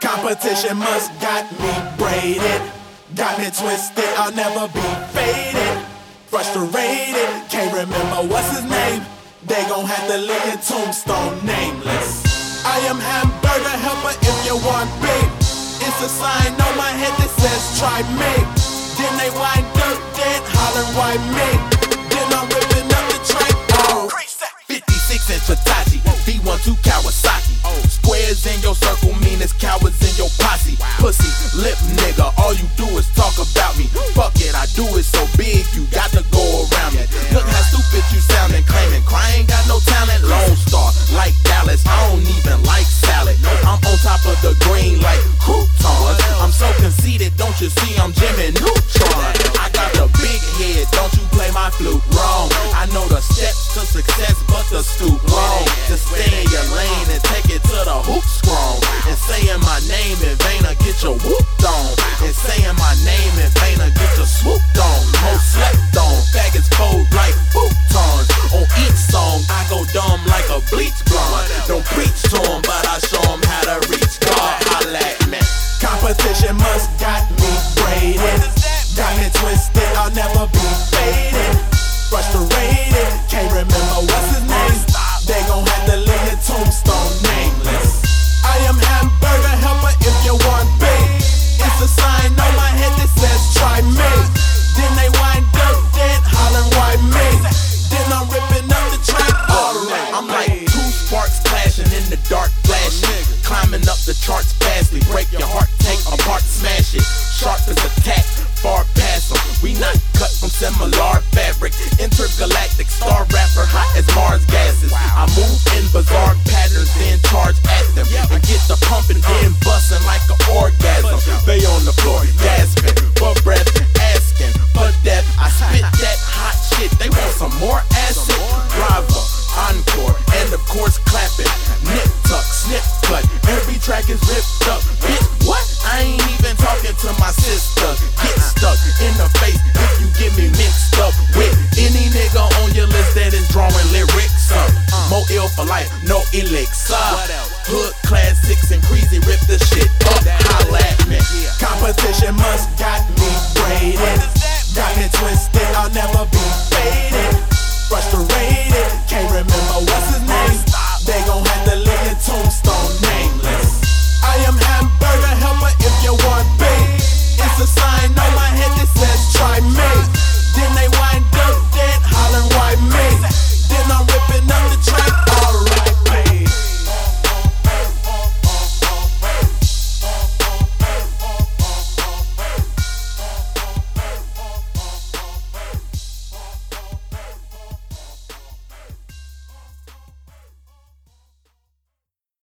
Competition must got me braided. Got me twisted, I'll never be faded. Frustrated, can't remember what's his name. They gon' have to leave your tombstone nameless. I am hamburger helper if you want beef. It's a sign on my head that says try me. Then they wind up dead, hollering why me. Don't even like salad. I'm on top of the green like croutons. I'm so conceited, don't you see I'm Jimmy Neutron? I got the big head, don't you play my flute wrong. I know the steps to success, but the stoop wrong. To stay in your lane and take it to the hoop strong. And saying my name in vain, I get your whooped Got is ripped up. Bitch, what? I ain't even talking to my sister. Get stuck in the face if you get me mixed up with any nigga on your list that is drawing lyrics up. More ill for life, no elixir. Hood classics and crazy